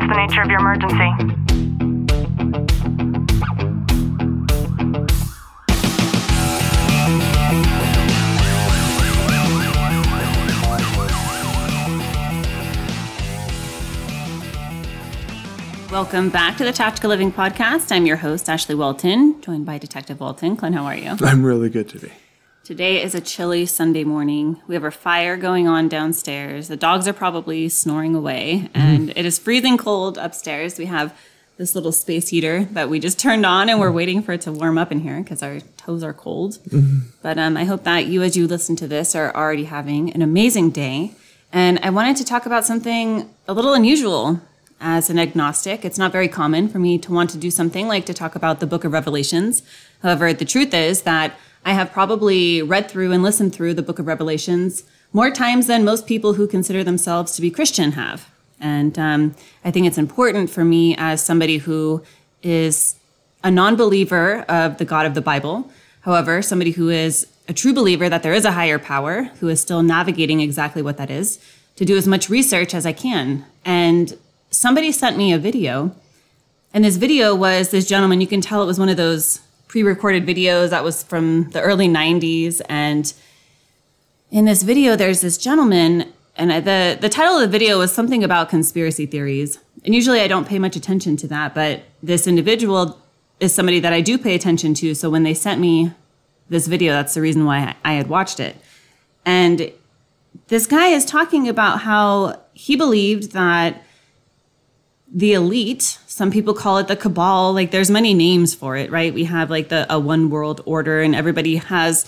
What's the nature of your emergency? Welcome back to the Tactical Living Podcast. I'm your host, Ashley Walton, joined by Detective Walton. Clint, how are you? I'm really good today. Today is a chilly Sunday morning. We have a fire going on downstairs. The dogs are probably snoring away, and it is freezing cold upstairs. We have this little space heater that we just turned on, and we're waiting for it to warm up in here because our toes are cold. But um, I hope that you, as you listen to this, are already having an amazing day. And I wanted to talk about something a little unusual as an agnostic. It's not very common for me to want to do something like to talk about the book of Revelations. However, the truth is that I have probably read through and listened through the book of Revelations more times than most people who consider themselves to be Christian have. And um, I think it's important for me as somebody who is a non believer of the God of the Bible. However, somebody who is a true believer that there is a higher power, who is still navigating exactly what that is, to do as much research as I can. And somebody sent me a video, and this video was this gentleman. You can tell it was one of those pre recorded videos that was from the early 90s. And in this video, there's this gentleman, and the, the title of the video was something about conspiracy theories. And usually I don't pay much attention to that, but this individual is somebody that I do pay attention to. So when they sent me this video, that's the reason why I had watched it. And this guy is talking about how he believed that the elite some people call it the cabal like there's many names for it right? We have like the a one world order and everybody has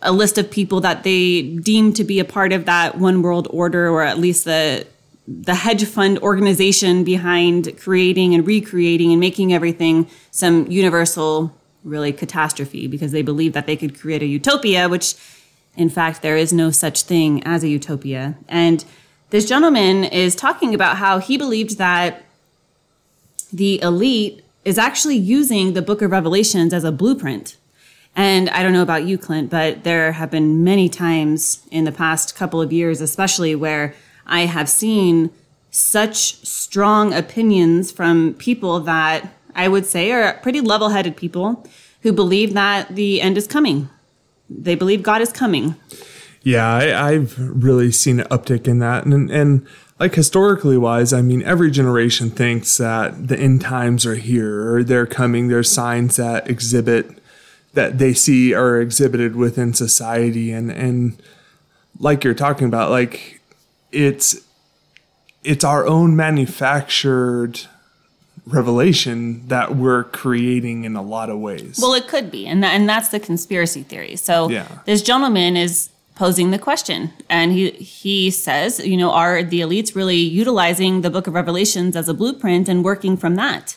a list of people that they deem to be a part of that one world order or at least the the hedge fund organization behind creating and recreating and making everything some universal really catastrophe because they believe that they could create a utopia which in fact there is no such thing as a utopia. And this gentleman is talking about how he believed that the elite is actually using the book of Revelations as a blueprint. And I don't know about you, Clint, but there have been many times in the past couple of years, especially where I have seen such strong opinions from people that I would say are pretty level headed people who believe that the end is coming. They believe God is coming. Yeah, I, I've really seen an uptick in that, and and like historically wise, I mean, every generation thinks that the end times are here or they're coming. There's signs that exhibit that they see are exhibited within society, and and like you're talking about, like it's it's our own manufactured revelation that we're creating in a lot of ways. Well, it could be, and that, and that's the conspiracy theory. So Yeah. this gentleman is posing the question, and he he says, you know, are the elites really utilizing the Book of Revelations as a blueprint and working from that?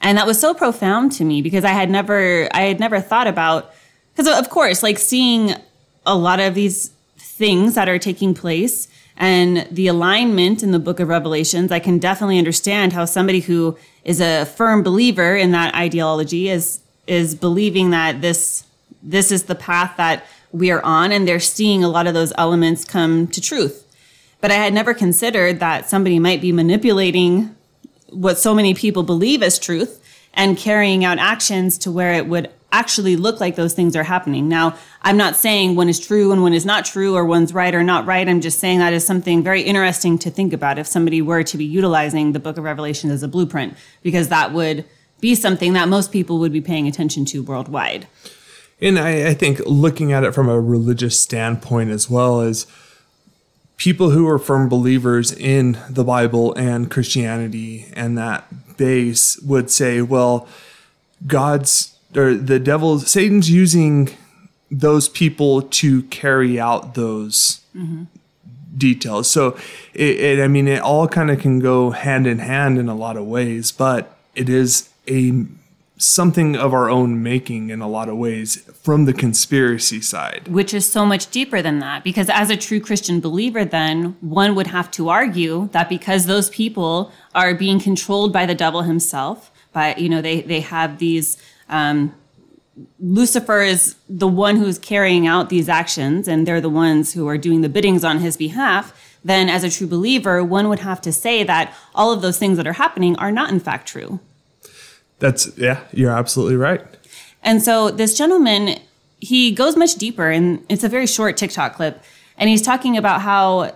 And that was so profound to me because I had never I had never thought about because of course, like seeing a lot of these things that are taking place and the alignment in the book of revelations i can definitely understand how somebody who is a firm believer in that ideology is is believing that this this is the path that we are on and they're seeing a lot of those elements come to truth but i had never considered that somebody might be manipulating what so many people believe as truth and carrying out actions to where it would actually look like those things are happening. Now, I'm not saying one is true and one is not true or one's right or not right. I'm just saying that is something very interesting to think about if somebody were to be utilizing the book of Revelation as a blueprint, because that would be something that most people would be paying attention to worldwide. And I, I think looking at it from a religious standpoint as well as people who are firm believers in the Bible and Christianity and that base would say, well, God's or the devil, Satan's using those people to carry out those mm-hmm. details. So, it, it, I mean, it all kind of can go hand in hand in a lot of ways, but it is a something of our own making in a lot of ways from the conspiracy side. which is so much deeper than that because as a true christian believer then one would have to argue that because those people are being controlled by the devil himself by you know they they have these um, lucifer is the one who's carrying out these actions and they're the ones who are doing the biddings on his behalf then as a true believer, one would have to say that all of those things that are happening are not in fact true. That's yeah, you're absolutely right. And so this gentleman, he goes much deeper, and it's a very short TikTok clip, and he's talking about how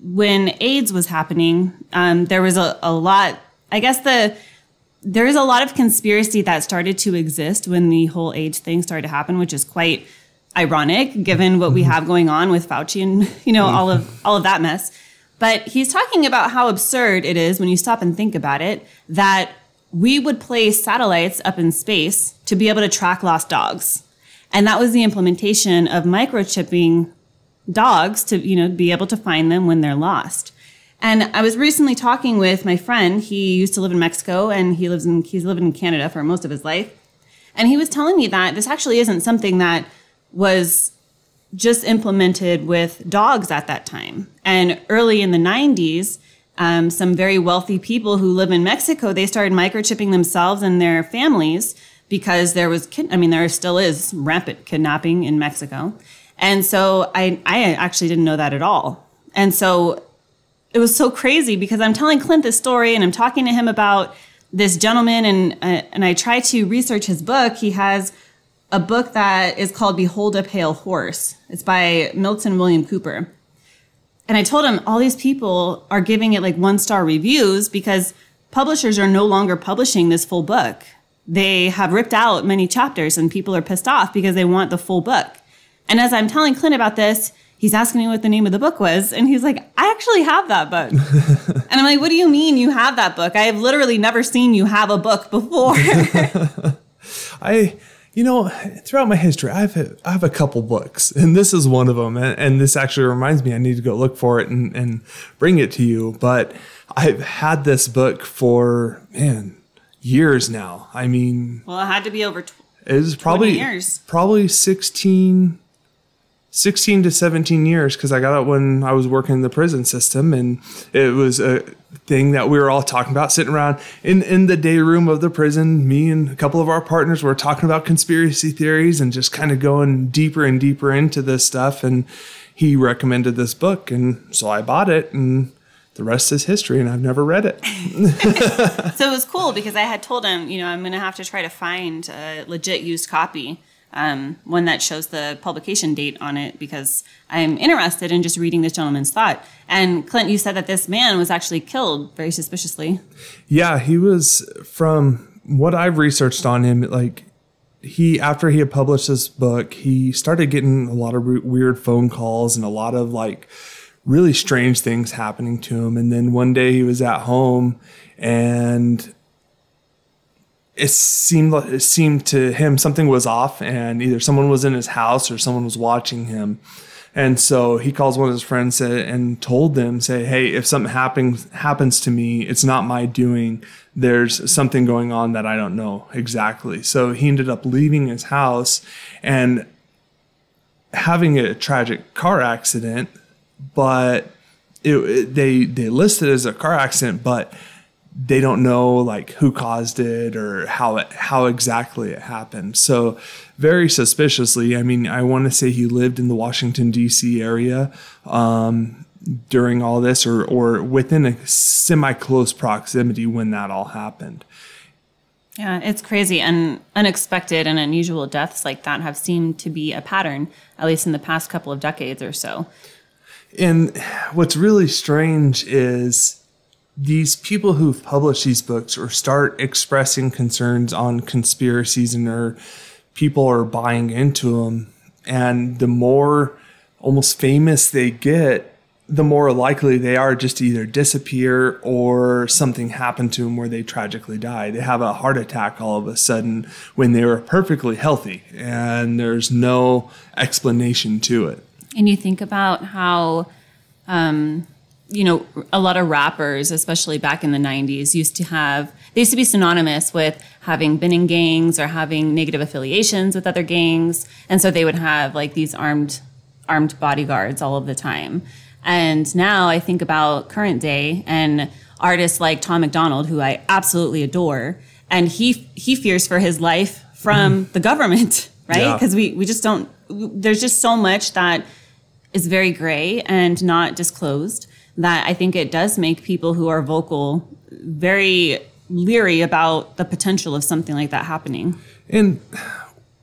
when AIDS was happening, um, there was a, a lot. I guess the there is a lot of conspiracy that started to exist when the whole AIDS thing started to happen, which is quite ironic given what we have going on with Fauci and you know all of all of that mess. But he's talking about how absurd it is when you stop and think about it that we would place satellites up in space to be able to track lost dogs. And that was the implementation of microchipping dogs to, you know, be able to find them when they're lost. And I was recently talking with my friend. He used to live in Mexico and he lives in he's lived in Canada for most of his life. And he was telling me that this actually isn't something that was just implemented with dogs at that time. And early in the 90s, um, some very wealthy people who live in Mexico, they started microchipping themselves and their families because there was, kid- I mean, there still is rampant kidnapping in Mexico. And so I, I actually didn't know that at all. And so it was so crazy because I'm telling Clint this story and I'm talking to him about this gentleman and, uh, and I try to research his book. He has a book that is called Behold a Pale Horse. It's by Milton William Cooper. And I told him all these people are giving it like one star reviews because publishers are no longer publishing this full book. They have ripped out many chapters and people are pissed off because they want the full book. And as I'm telling Clint about this, he's asking me what the name of the book was. And he's like, I actually have that book. and I'm like, what do you mean you have that book? I have literally never seen you have a book before. I, you know, throughout my history, I've I have a couple books, and this is one of them. And, and this actually reminds me, I need to go look for it and, and bring it to you. But I've had this book for man years now. I mean, well, it had to be over. Tw- it was probably years. probably 16, 16 to 17 years because I got it when I was working in the prison system. And it was a thing that we were all talking about sitting around in, in the day room of the prison. Me and a couple of our partners were talking about conspiracy theories and just kind of going deeper and deeper into this stuff. And he recommended this book. And so I bought it and the rest is history and I've never read it. so it was cool because I had told him, you know, I'm going to have to try to find a legit used copy, um, one that shows the publication date on it because I'm interested in just reading this gentleman's thought. And Clint, you said that this man was actually killed very suspiciously. Yeah, he was from what I've researched on him, like he after he had published this book, he started getting a lot of weird phone calls and a lot of like really strange things happening to him. And then one day he was at home and it seemed like it seemed to him something was off and either someone was in his house or someone was watching him. And so he calls one of his friends and told them, say, Hey, if something happens, happens to me, it's not my doing. There's something going on that I don't know exactly. So he ended up leaving his house and having a tragic car accident but it, it, they they list it as a car accident, but they don't know like who caused it or how it how exactly it happened. So very suspiciously, I mean, I want to say he lived in the Washington D.C. area um, during all this, or or within a semi close proximity when that all happened. Yeah, it's crazy and unexpected and unusual deaths like that have seemed to be a pattern, at least in the past couple of decades or so. And what's really strange is these people who've published these books or start expressing concerns on conspiracies and or people are buying into them. And the more almost famous they get, the more likely they are just to either disappear or something happen to them where they tragically die. They have a heart attack all of a sudden when they were perfectly healthy and there's no explanation to it. And you think about how, um, you know, a lot of rappers, especially back in the 90s, used to have, they used to be synonymous with having been in gangs or having negative affiliations with other gangs. And so they would have like these armed, armed bodyguards all of the time. And now I think about current day and artists like Tom MacDonald, who I absolutely adore, and he he fears for his life from mm. the government, right? Because yeah. we we just don't. There's just so much that is very gray and not disclosed, that I think it does make people who are vocal very leery about the potential of something like that happening. And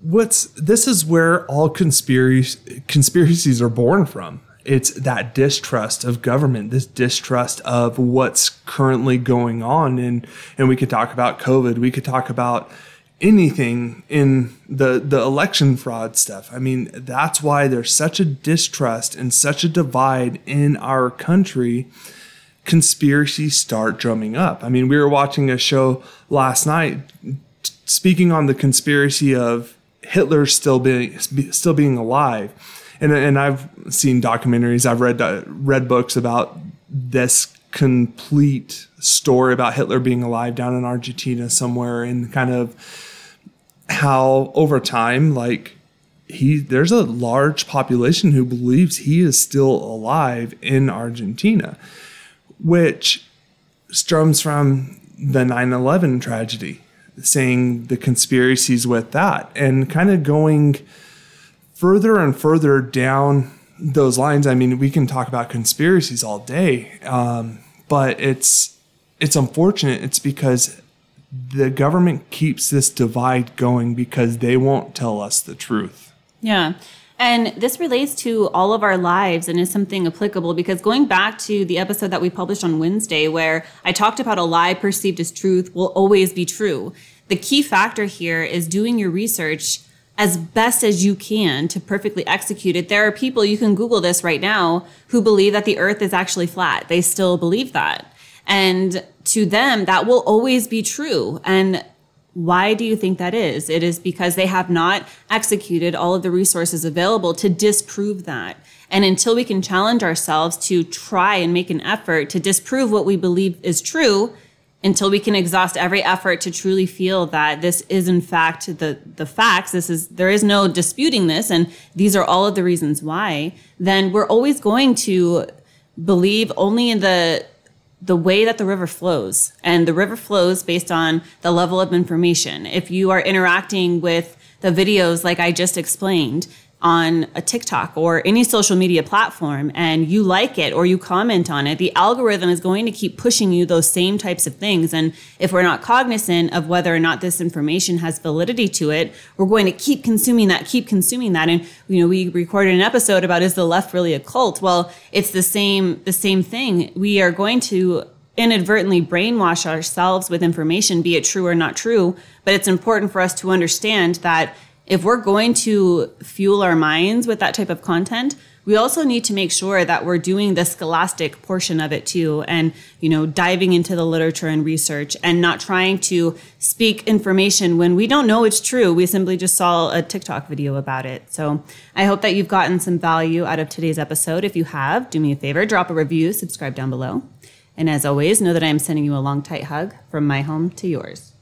what's this is where all conspiracy conspiracies are born from. It's that distrust of government, this distrust of what's currently going on, and and we could talk about COVID. We could talk about anything in the the election fraud stuff. I mean, that's why there's such a distrust and such a divide in our country. Conspiracies start drumming up. I mean, we were watching a show last night speaking on the conspiracy of Hitler still being still being alive, and and I've seen documentaries, I've read uh, read books about this complete story about Hitler being alive down in Argentina somewhere, and kind of how over time, like he there's a large population who believes he is still alive in Argentina, which stems from the 9/11 tragedy saying the conspiracies with that and kind of going further and further down those lines. I mean, we can talk about conspiracies all day, um, but it's it's unfortunate. It's because the government keeps this divide going because they won't tell us the truth. Yeah. And this relates to all of our lives and is something applicable because going back to the episode that we published on Wednesday, where I talked about a lie perceived as truth will always be true. The key factor here is doing your research as best as you can to perfectly execute it. There are people, you can Google this right now, who believe that the earth is actually flat. They still believe that. And to them, that will always be true. And why do you think that is? It is because they have not executed all of the resources available to disprove that. And until we can challenge ourselves to try and make an effort to disprove what we believe is true, until we can exhaust every effort to truly feel that this is in fact the the facts this is there is no disputing this and these are all of the reasons why then we're always going to believe only in the the way that the river flows. And the river flows based on the level of information. If you are interacting with the videos like I just explained, on a TikTok or any social media platform and you like it or you comment on it, the algorithm is going to keep pushing you those same types of things. And if we're not cognizant of whether or not this information has validity to it, we're going to keep consuming that, keep consuming that. And, you know, we recorded an episode about is the left really a cult? Well, it's the same, the same thing. We are going to inadvertently brainwash ourselves with information, be it true or not true. But it's important for us to understand that if we're going to fuel our minds with that type of content, we also need to make sure that we're doing the scholastic portion of it too and you know diving into the literature and research and not trying to speak information when we don't know it's true. We simply just saw a tiktok video about it. So i hope that you've gotten some value out of today's episode. If you have do me a favor drop a review subscribe down below. And as always know that i am sending you a long tight hug from my home to yours